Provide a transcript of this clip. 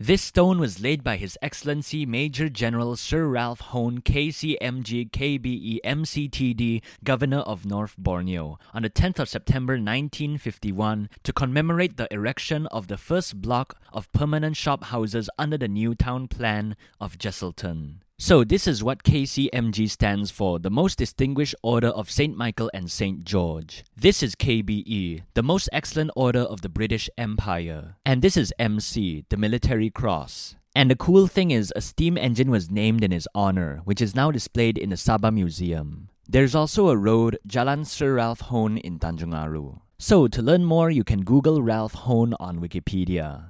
This stone was laid by His Excellency Major General Sir Ralph Hone, KCMG KBE MCTD, Governor of North Borneo, on the 10th of September 1951 to commemorate the erection of the first block of permanent shop houses under the new town plan of Jesselton. So, this is what KCMG stands for the Most Distinguished Order of St. Michael and St. George. This is KBE, the Most Excellent Order of the British Empire. And this is MC, the Military Cross. And the cool thing is, a steam engine was named in his honor, which is now displayed in the Sabah Museum. There's also a road, Jalan Sir Ralph Hone in Tanjung Aru. So, to learn more, you can Google Ralph Hone on Wikipedia.